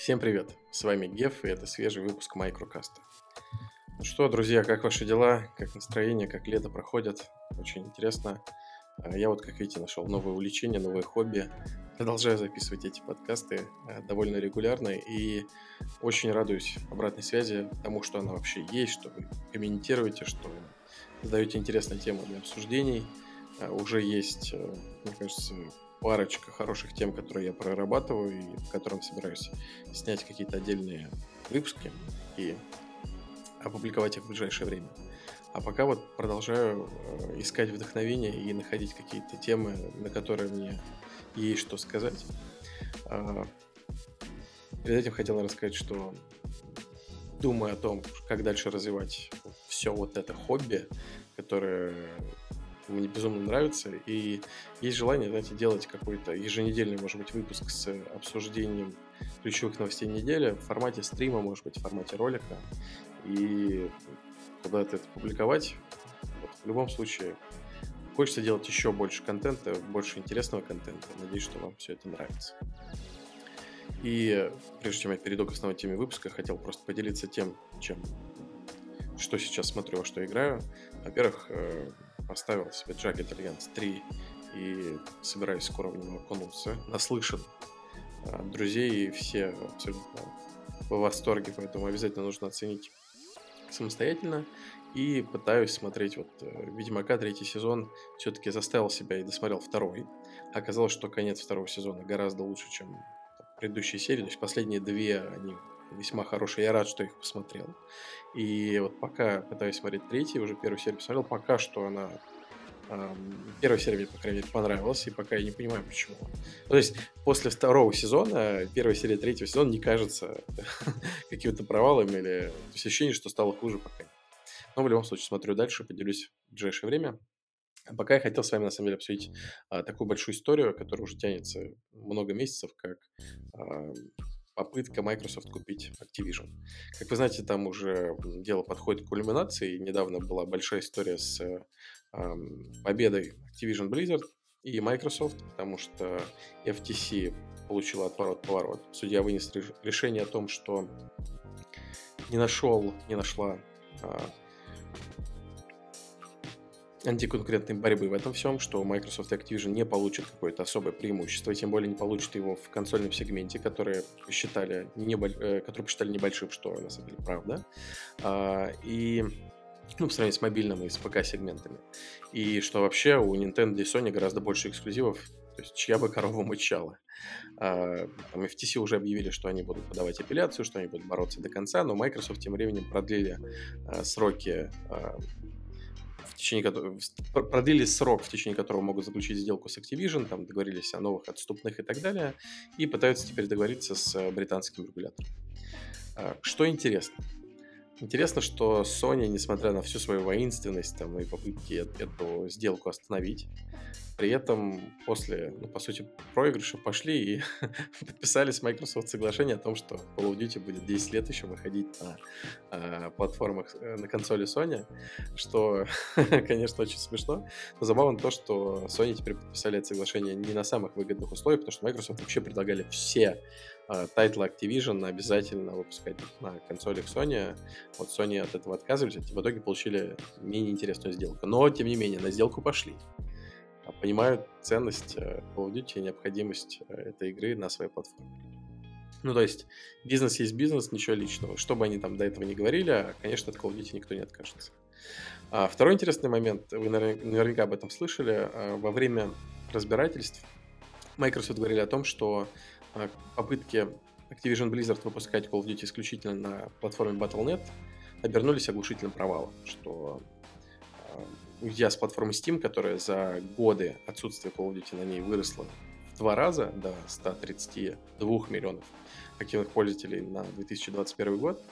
Всем привет! С вами Геф, и это свежий выпуск Майкрокаста. Ну что, друзья, как ваши дела? Как настроение? Как лето проходит? Очень интересно. А я вот, как видите, нашел новое увлечение, новое хобби. Продолжаю записывать эти подкасты э, довольно регулярно и очень радуюсь обратной связи, тому, что она вообще есть, что вы комментируете, что задаете интересные темы для обсуждений. Э, уже есть, э, мне кажется, парочка хороших тем, которые я прорабатываю и в котором собираюсь снять какие-то отдельные выпуски и опубликовать их в ближайшее время. А пока вот продолжаю э, искать вдохновение и находить какие-то темы, на которые мне есть что сказать. А, перед этим хотел рассказать, что думаю о том, как дальше развивать все вот это хобби, которое мне безумно нравится, и есть желание, знаете, делать какой-то еженедельный, может быть, выпуск с обсуждением ключевых новостей недели в формате стрима, может быть, в формате ролика, и куда-то это публиковать. Вот, в любом случае, хочется делать еще больше контента, больше интересного контента. Надеюсь, что вам все это нравится. И прежде чем я перейду к основной теме выпуска, хотел просто поделиться тем, чем что сейчас смотрю, что играю. Во-первых, э, поставил себе Jagged Alliance 3 и собираюсь скоро в него окунуться. Наслышан от друзей, и все абсолютно в восторге, поэтому обязательно нужно оценить самостоятельно. И пытаюсь смотреть вот э, Ведьмака третий сезон. Все-таки заставил себя и досмотрел второй. Оказалось, что конец второго сезона гораздо лучше, чем предыдущие серии. То есть последние две, они весьма хорошие. Я рад, что их посмотрел. И вот пока пытаюсь смотреть третий, уже первую серию посмотрел, пока что она Первая серия мне, по крайней мере, понравилась, и пока я не понимаю, почему. Ну, то есть, после второго сезона, первая серия третьего сезона не кажется каким-то провалом или... Ощущение, что стало хуже пока. Но в любом случае, смотрю дальше, поделюсь в ближайшее время. А пока я хотел с вами, на самом деле, обсудить а, такую большую историю, которая уже тянется много месяцев, как попытка Microsoft купить Activision. Как вы знаете, там уже дело подходит к кульминации. Недавно была большая история с э, победой Activision Blizzard и Microsoft, потому что FTC получила отворот-поворот. Судья вынес решение о том, что не нашел, не нашла а, антиконкурентной борьбы в этом всем, что Microsoft и Activision не получат какое-то особое преимущество, и тем более не получат его в консольном сегменте, которые посчитали, небо... Э, которые посчитали небольшим, что на самом деле правда. А, и ну, по сравнению с мобильным и с ПК-сегментами. И что вообще у Nintendo и Sony гораздо больше эксклюзивов, то есть чья бы корова мычала. А, там FTC уже объявили, что они будут подавать апелляцию, что они будут бороться до конца, но Microsoft тем временем продлили а, сроки а, течение которого продлили срок, в течение которого могут заключить сделку с Activision, там договорились о новых отступных и так далее, и пытаются теперь договориться с британским регулятором. Что интересно, Интересно, что Sony, несмотря на всю свою воинственность там, и попытки эту сделку остановить, при этом после, ну, по сути, проигрыша пошли и подписали с Microsoft соглашение о том, что Call of Duty будет 10 лет еще выходить на э, платформах на консоли Sony, что, конечно, очень смешно. Но забавно то, что Sony теперь подписали это соглашение не на самых выгодных условиях, потому что Microsoft вообще предлагали все тайтлы Activision обязательно выпускать на консолях Sony. Вот Sony от этого отказывались, и в итоге получили менее интересную сделку. Но, тем не менее, на сделку пошли. А понимают ценность э, Call of Duty и необходимость э, этой игры на своей платформе. Ну, то есть, бизнес есть бизнес, ничего личного. Что бы они там до этого не говорили, а, конечно, от Call of Duty никто не откажется. А второй интересный момент, вы наверняка об этом слышали, а, во время разбирательств Microsoft говорили о том, что попытки Activision Blizzard выпускать Call of Duty исключительно на платформе Battle.net обернулись оглушительным провалом, что уйдя а, с платформы Steam, которая за годы отсутствия Call of Duty на ней выросла в два раза до 132 миллионов активных пользователей на 2021 год,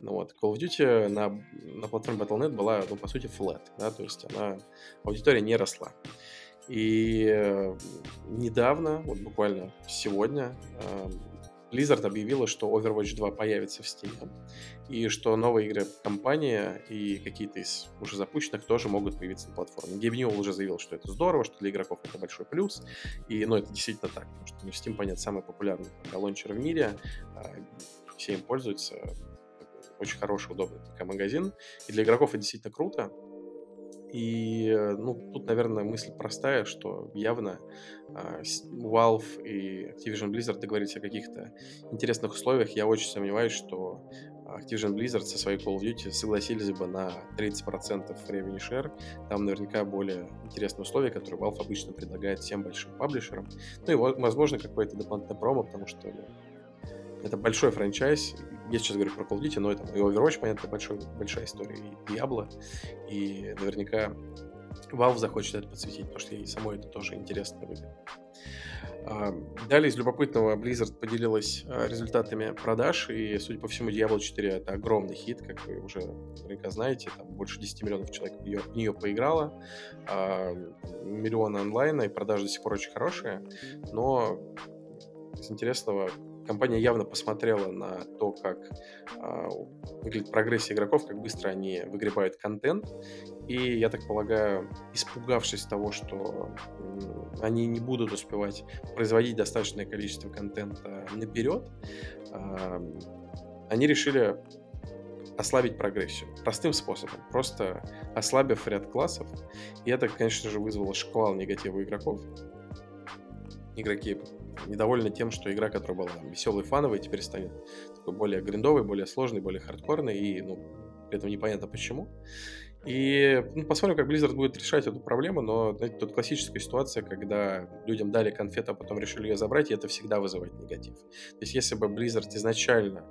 ну вот, Call of Duty на, на платформе Battle.net была, ну, по сути, flat, да, то есть она, аудитория не росла. И э, недавно, вот буквально сегодня, Blizzard объявила, что Overwatch 2 появится в Steam, и что новые игры компания и какие-то из уже запущенных тоже могут появиться на платформе. Гейб Ньюэлл уже заявил, что это здорово, что для игроков это большой плюс, и ну, это действительно так, потому что Steam, понятно, самый популярный лончер в мире, а, все им пользуются, очень хороший, удобный магазин, и для игроков это действительно круто, и, ну, тут, наверное, мысль простая, что явно э, Valve и Activision Blizzard договорились о каких-то интересных условиях. Я очень сомневаюсь, что Activision Blizzard со своей Call of Duty согласились бы на 30% revenue share. Там наверняка более интересные условия, которые Valve обычно предлагает всем большим паблишерам. Ну и, возможно, какое-то дополнительное промо, потому что ну, это большой франчайз. Я сейчас говорю про Call of Duty, но это и Overwatch, понятно, большой, большая история, и Diablo, и наверняка Valve захочет это подсветить, потому что ей самой это тоже интересно выглядит. А, далее из любопытного Blizzard поделилась а, результатами продаж, и, судя по всему, Diablo 4 это огромный хит, как вы уже наверняка знаете, там больше 10 миллионов человек в нее, в нее поиграло, а, миллионы онлайна, и продажи до сих пор очень хорошие, но из интересного компания явно посмотрела на то, как э, выглядит прогрессия игроков, как быстро они выгребают контент. И, я так полагаю, испугавшись того, что э, они не будут успевать производить достаточное количество контента наперед, э, они решили ослабить прогрессию. Простым способом. Просто ослабив ряд классов. И это, конечно же, вызвало шквал негатива игроков. Игроки недовольны тем, что игра, которая была веселой, фановой, теперь станет такой более гриндовой, более сложной, более хардкорной, и ну, при этом непонятно почему. И ну, посмотрим, как Blizzard будет решать эту проблему, но знаете, тут классическая ситуация, когда людям дали конфету, а потом решили ее забрать, и это всегда вызывает негатив. То есть если бы Blizzard изначально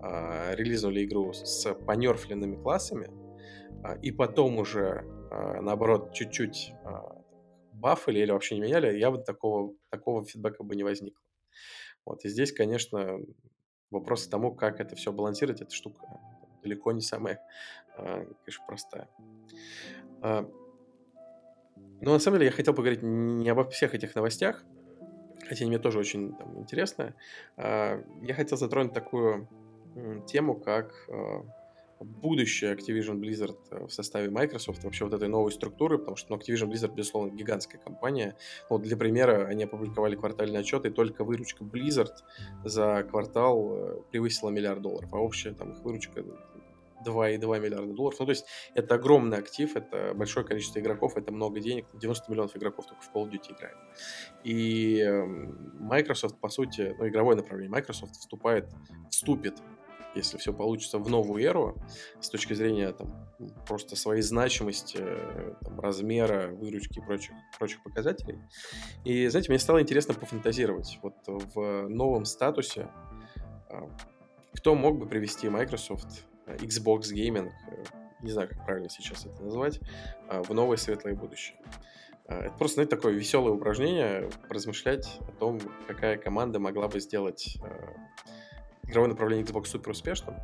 э, релизнули игру с понерфленными классами, э, и потом уже, э, наоборот, чуть-чуть э, бафали или вообще не меняли, я бы такого, такого фидбэка бы не возникло. Вот, и здесь, конечно, вопрос к тому, как это все балансировать, эта штука далеко не самая, а, конечно, простая. А, но на самом деле я хотел поговорить не обо всех этих новостях, хотя они мне тоже очень там, интересны. А, я хотел затронуть такую тему, как будущее Activision Blizzard э, в составе Microsoft, вообще вот этой новой структуры, потому что ну, Activision Blizzard, безусловно, гигантская компания. Вот для примера, они опубликовали квартальный отчет, и только выручка Blizzard за квартал э, превысила миллиард долларов, а общая там их выручка 2,2 миллиарда долларов. Ну, то есть это огромный актив, это большое количество игроков, это много денег, 90 миллионов игроков только в Call of Duty играет. И эм, Microsoft, по сути, ну, игровое направление Microsoft вступает, вступит если все получится в новую эру, с точки зрения там, просто своей значимости, там, размера, выручки и прочих, прочих показателей. И, знаете, мне стало интересно пофантазировать. Вот в новом статусе а, кто мог бы привести Microsoft, э, Xbox Gaming, э, не знаю, как правильно сейчас это назвать, в новое светлое будущее. Это просто, знаете, такое веселое упражнение, размышлять о том, какая команда могла бы сделать игровое направление Xbox супер успешным.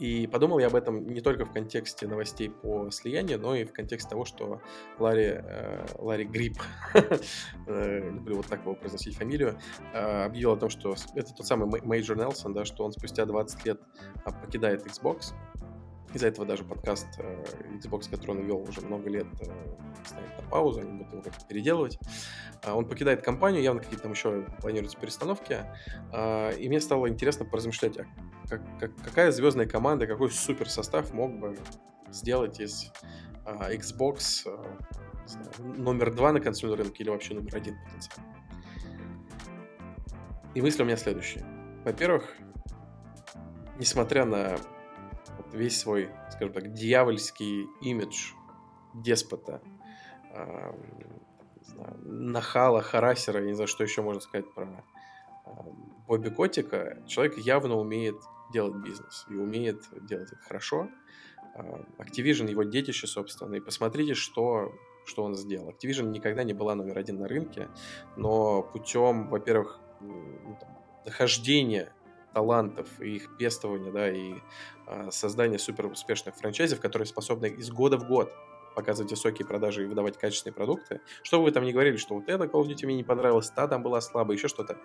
И подумал я об этом не только в контексте новостей по слиянию, но и в контексте того, что Ларри, э, Ларри Хриб, э, люблю вот так его произносить фамилию, э, объявил о том, что это тот самый Major Nelson, да, что он спустя 20 лет а, покидает Xbox, из-за этого даже подкаст э, Xbox, который он вел уже много лет, э, ставит на паузу, они будут его как-то переделывать. Э, он покидает компанию, явно какие-то там еще планируются перестановки. Э, и мне стало интересно поразмышлять, а как, как, какая звездная команда, какой супер состав мог бы сделать из э, Xbox э, номер два на консольном рынке или вообще номер один потенциально. И мысли у меня следующие. Во-первых, несмотря на весь свой, скажем так, дьявольский имидж деспота, э, знаю, нахала, харасера, не знаю, что еще можно сказать про э, Бобби Котика, человек явно умеет делать бизнес и умеет делать это хорошо. Activision его детище, собственно, и посмотрите, что, что он сделал. Activision никогда не была номер один на рынке, но путем, во-первых, дохождения талантов и их пестования, да, и э, создания супер успешных франчайзов, которые способны из года в год показывать высокие продажи и выдавать качественные продукты. Что бы вы там ни говорили, что вот это Call of Duty мне не понравилось, та там была слабая, еще что-то.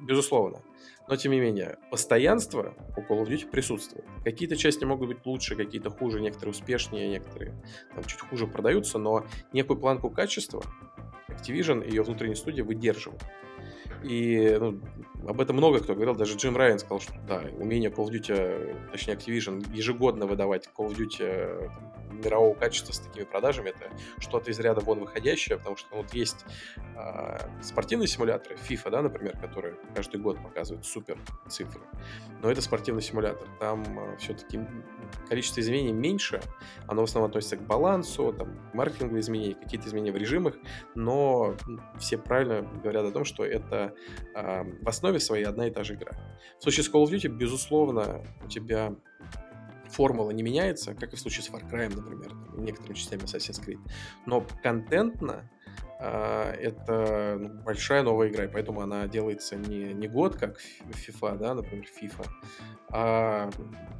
Безусловно. Но, тем не менее, постоянство у Call of Duty присутствует. Какие-то части могут быть лучше, какие-то хуже, некоторые успешнее, некоторые там, чуть хуже продаются, но некую планку качества Activision и ее внутренние студии выдерживают. И ну, об этом много кто говорил, даже Джим Райан сказал, что да, умение Call of Duty, точнее Activision, ежегодно выдавать Call of Duty э, там, мирового качества с такими продажами, это что-то из ряда вон выходящее, потому что ну, вот есть э, спортивные симуляторы, FIFA, да, например, которые каждый год показывают супер цифры, но это спортивный симулятор, там э, все-таки количество изменений меньше, оно в основном относится к балансу, там, маркетинговые изменения, какие-то изменения в режимах, но все правильно говорят о том, что это в основе своей одна и та же игра. В случае с Call of Duty, безусловно, у тебя формула не меняется, как и в случае с Far Cry, например, некоторыми частями Assassin's Creed. Но контентно э, это ну, большая новая игра, и поэтому она делается не, не год, как FIFA, да, например, FIFA, а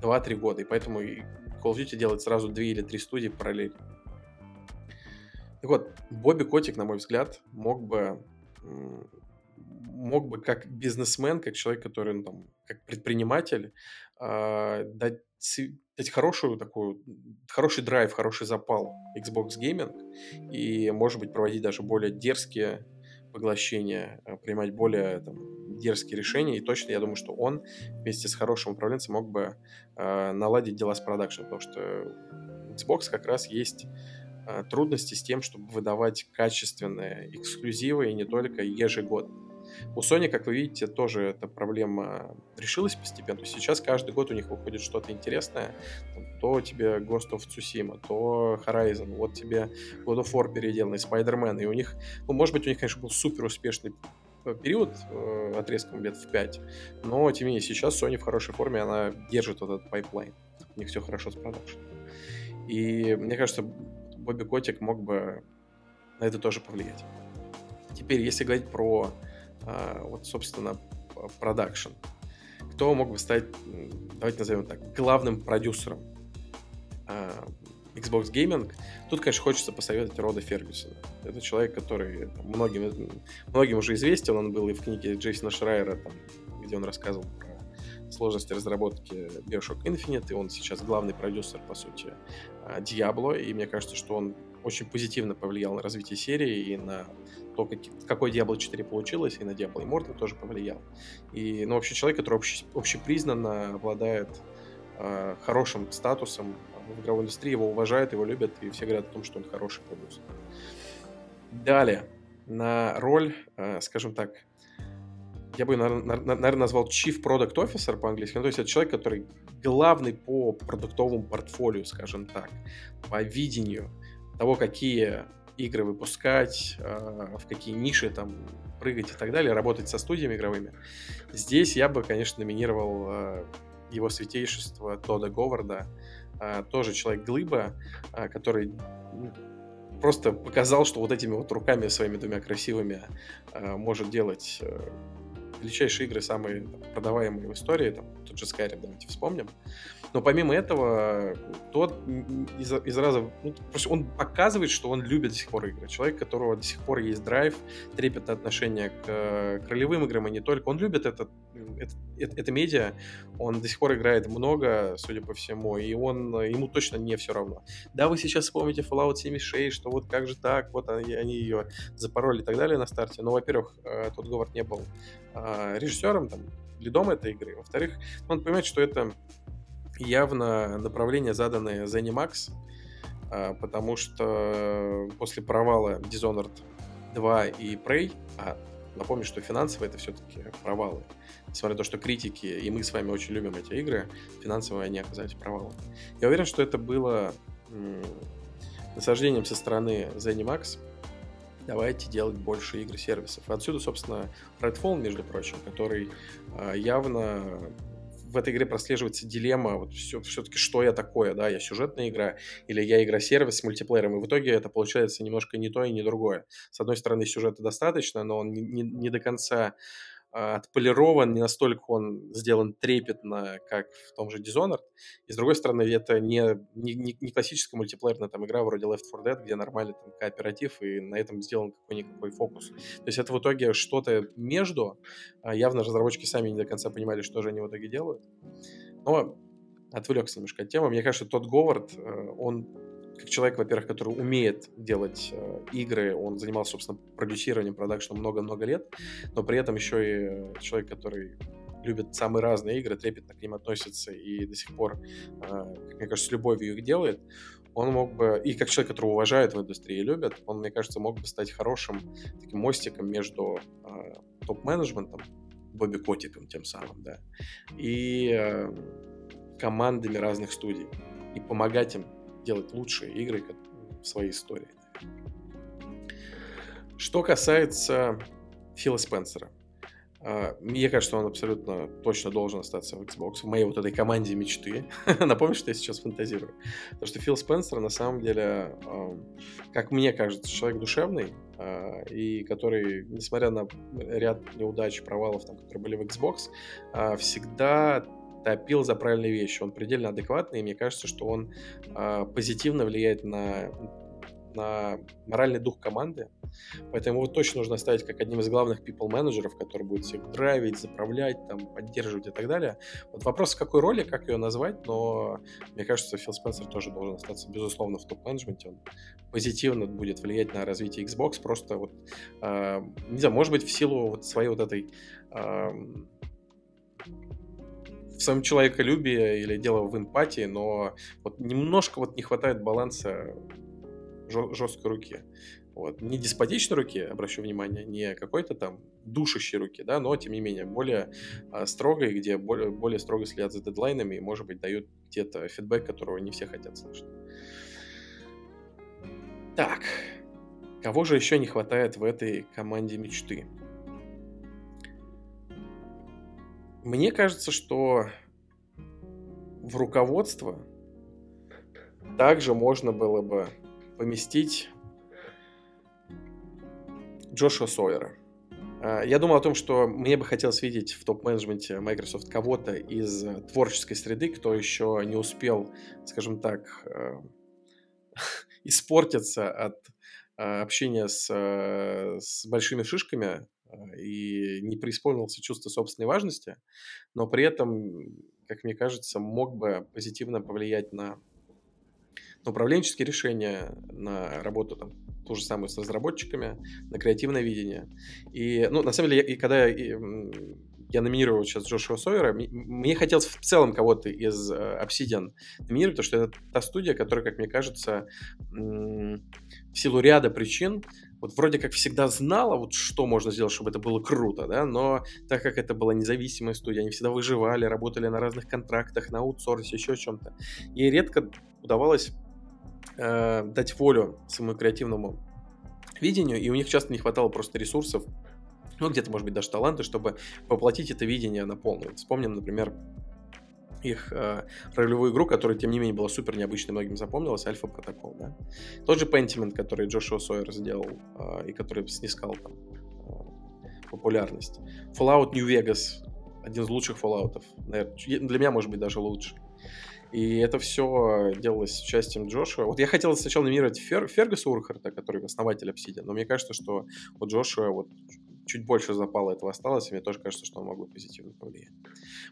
2-3 года. И поэтому Call of Duty делает сразу две или три студии параллельно. Так вот, Бобби Котик, на мой взгляд, мог бы мог бы как бизнесмен, как человек, который, ну, там, как предприниматель, э, дать, дать хорошую такую, хороший драйв, хороший запал Xbox Gaming и, может быть, проводить даже более дерзкие поглощения, э, принимать более там, дерзкие решения. И точно я думаю, что он вместе с хорошим управленцем мог бы э, наладить дела с продакшн, потому что Xbox как раз есть трудности с тем, чтобы выдавать качественные эксклюзивы и не только ежегодно. У Sony, как вы видите, тоже эта проблема решилась постепенно. То сейчас каждый год у них выходит что-то интересное. То тебе Ghost of Tsushima, то Horizon, вот тебе God of War переделанный, Spider-Man. И у них, ну, может быть, у них, конечно, был супер успешный период э, отрезком лет в 5, но, тем не менее, сейчас Sony в хорошей форме, она держит вот этот pipeline. У них все хорошо с продакшеном. И мне кажется, Бобби Котик мог бы на это тоже повлиять. Теперь, если говорить про вот, собственно, продакшн. Кто мог бы стать, давайте назовем так, главным продюсером а, Xbox Gaming. Тут, конечно, хочется посоветовать Рода Фергюсона. Это человек, который многим, многим уже известен. Он был и в книге Джейсона Шрайера, там, где он рассказывал про сложности разработки Bioshock Infinite, и он сейчас главный продюсер, по сути, а, Diablo, и мне кажется, что он очень позитивно повлиял на развитие серии и на то, как, какой Diablo 4 получилось, и на Diablo Immortal тоже повлиял. И, ну, вообще человек, который обще, общепризнанно обладает э, хорошим статусом в игровой индустрии, его уважают, его любят, и все говорят о том, что он хороший продюсер. Далее, на роль, э, скажем так, я бы, наверное, назвал Chief Product Officer по-английски. Ну, то есть это человек, который главный по продуктовому портфолио, скажем так, по видению того, какие игры выпускать, а, в какие ниши там прыгать и так далее, работать со студиями игровыми. Здесь я бы, конечно, номинировал а, его святейшество Тода Говарда, а, тоже человек-глыба, который просто показал, что вот этими вот руками своими двумя красивыми может делать величайшие игры, самые продаваемые в истории, там, тот же Skyrim, давайте вспомним. Но помимо этого, тот из, из раза... Ну, просто он показывает, что он любит до сих пор игры. Человек, у которого до сих пор есть драйв, трепетное отношение к, к ролевым играм, и не только. Он любит этот, это, это, это медиа, он до сих пор играет много, судя по всему, и он, ему точно не все равно. Да, вы сейчас вспомните Fallout 76, что вот как же так, вот они, они ее запороли и так далее на старте. Но, во-первых, э, тот Говард не был режиссером, там, лидом этой игры. Во-вторых, он понимает, что это явно направление, заданное ZeniMax, а, потому что после провала Dishonored 2 и Prey, а напомню, что финансово это все-таки провалы, несмотря на то, что критики и мы с вами очень любим эти игры, финансово они оказались провалом. Я уверен, что это было насаждением со стороны ZeniMax, давайте делать больше игр-сервисов. Отсюда, собственно, Redfall, между прочим, который а, явно в этой игре прослеживается дилемма, вот все, все-таки что я такое, да, я сюжетная игра или я игра-сервис с мультиплеером, и в итоге это получается немножко не то и не другое. С одной стороны, сюжета достаточно, но он не, не, не до конца отполирован, не настолько он сделан трепетно, как в том же Dishonored. И с другой стороны, это не, не, не классическая мультиплеерная там игра вроде Left 4 Dead, где нормальный там кооператив, и на этом сделан какой-никакой фокус. То есть это в итоге что-то между. А, явно разработчики сами не до конца понимали, что же они в итоге делают. Но отвлекся немножко от темы. Мне кажется, тот Говард, э, он как человек, во-первых, который умеет делать э, игры, он занимался, собственно, продюсированием, продакшеном много-много лет, но при этом еще и э, человек, который любит самые разные игры, трепетно к ним относится и до сих пор, э, как мне кажется, с любовью их делает, он мог бы, и как человек, которого уважают в индустрии и любят, он, мне кажется, мог бы стать хорошим таким мостиком между э, топ-менеджментом, Бобби Котиком тем самым, да, и э, командами разных студий, и помогать им делать лучшие игры в своей истории. Что касается Фила Спенсера. А, мне кажется, он абсолютно точно должен остаться в Xbox, в моей вот этой команде мечты. Напомню, что я сейчас фантазирую. Потому что Фил Спенсер, на самом деле, как мне кажется, человек душевный, а, и который, несмотря на ряд неудач, провалов, там, которые были в Xbox, а, всегда топил за правильные вещи. Он предельно адекватный, и мне кажется, что он э, позитивно влияет на, на моральный дух команды. Поэтому его точно нужно ставить как одним из главных people менеджеров, который будет всех драйвить, заправлять, там, поддерживать и так далее. Вот вопрос, в какой роли, как ее назвать, но мне кажется, Фил Спенсер тоже должен остаться, безусловно, в топ-менеджменте. Он позитивно будет влиять на развитие Xbox, просто вот, э, не знаю, может быть, в силу вот своей вот этой э, в своем человеколюбии или дело в эмпатии, но вот немножко вот не хватает баланса жесткой руки. Вот. Не деспотичной руки, обращу внимание, не какой-то там душащей руки, да, но тем не менее более а, строгой, где более, более строго следят за дедлайнами и, может быть, дают где-то фидбэк, которого не все хотят слышать. Так, кого же еще не хватает в этой команде мечты? Мне кажется, что в руководство также можно было бы поместить Джошуа Сойера. А, я думал о том, что мне бы хотелось видеть в топ-менеджменте Microsoft кого-то из творческой среды, кто еще не успел, скажем так, э, испортиться от э, общения с, э, с большими шишками и не преисполнился чувство собственной важности, но при этом, как мне кажется, мог бы позитивно повлиять на, на управленческие решения, на работу там, ту же самую с разработчиками, на креативное видение. И, ну, на самом деле, и когда я, я номинировал сейчас Джошуа Сойера, мне хотелось в целом кого-то из э, Obsidian номинировать, потому что это та студия, которая, как мне кажется, в силу ряда причин вот вроде как всегда знала, вот что можно сделать, чтобы это было круто, да, но так как это была независимая студия, они всегда выживали, работали на разных контрактах, на аутсорсе, еще чем-то, ей редко удавалось э, дать волю своему креативному видению, и у них часто не хватало просто ресурсов, ну, где-то, может быть, даже таланты, чтобы воплотить это видение на полную. Вспомним, например, их э, ролевую игру, которая, тем не менее, была супер необычной, многим запомнилась, Альфа Протокол, да. Тот же Pentiment, который Джошуа Сойер сделал э, и который снискал там э, популярность. Fallout New Vegas, один из лучших Fallout'ов, наверное, для меня, может быть, даже лучший. И это все делалось с участием Джошуа. Вот я хотел сначала номинировать Фер, Фергуса Урхарта, который основатель Obsidian, но мне кажется, что у Джошуа вот чуть больше запала этого осталось, и мне тоже кажется, что он мог бы позитивно повлиять.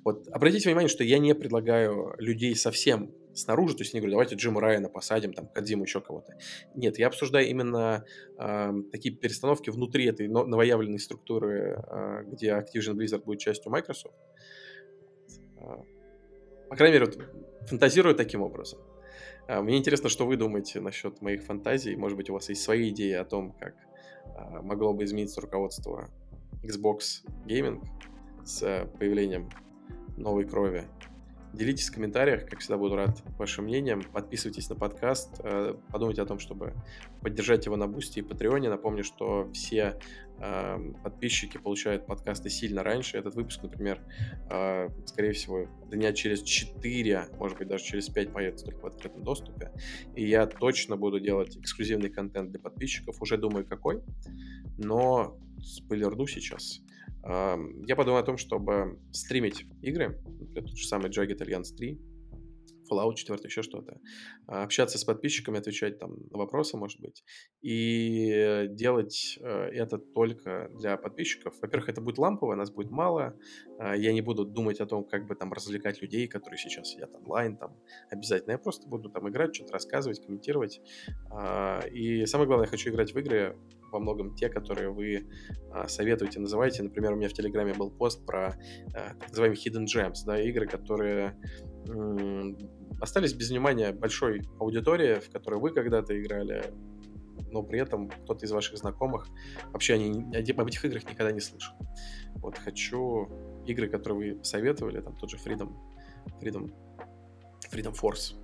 Вот обратите внимание, что я не предлагаю людей совсем снаружи, то есть не говорю, давайте Джима Райана посадим, там, Кадзиму, еще кого-то. Нет, я обсуждаю именно э, такие перестановки внутри этой новоявленной структуры, э, где Activision Blizzard будет частью Microsoft. Э, по крайней мере, вот, фантазирую таким образом. Мне интересно, что вы думаете насчет моих фантазий. Может быть, у вас есть свои идеи о том, как могло бы измениться руководство Xbox Gaming с появлением новой крови. Делитесь в комментариях, как всегда буду рад вашим мнениям. Подписывайтесь на подкаст, э, подумайте о том, чтобы поддержать его на Бусти и Патреоне. Напомню, что все э, подписчики получают подкасты сильно раньше. Этот выпуск, например, э, скорее всего, дня через 4, может быть, даже через 5 появится только в открытом доступе. И я точно буду делать эксклюзивный контент для подписчиков. Уже думаю, какой. Но спойлерну сейчас. Я подумал о том, чтобы стримить игры, например, тот же самый Jagged Alliance 3, Fallout 4, еще что-то. А, общаться с подписчиками, отвечать там на вопросы, может быть. И делать э, это только для подписчиков. Во-первых, это будет лампово, нас будет мало. А, я не буду думать о том, как бы там развлекать людей, которые сейчас сидят онлайн, там обязательно. Я просто буду там играть, что-то рассказывать, комментировать. А, и самое главное, я хочу играть в игры, во многом те, которые вы советуете, называете. Например, у меня в Телеграме был пост про так называемые hidden gems, да, игры, которые остались без внимания большой аудитории, в которой вы когда-то играли, но при этом кто-то из ваших знакомых вообще они, об этих играх никогда не слышал. Вот хочу игры, которые вы советовали, там тот же Freedom, Freedom, Freedom Force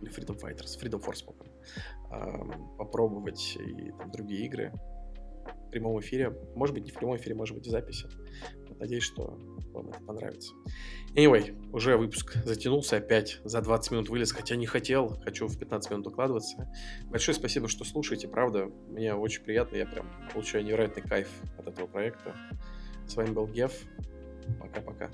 или Freedom Fighters, Freedom Force, по-моему, попробовать и там другие игры в прямом эфире. Может быть, не в прямом эфире, может быть, в записи. Надеюсь, что вам это понравится. Anyway, уже выпуск затянулся опять, за 20 минут вылез, хотя не хотел, хочу в 15 минут укладываться. Большое спасибо, что слушаете, правда, мне очень приятно, я прям получаю невероятный кайф от этого проекта. С вами был Геф, пока-пока.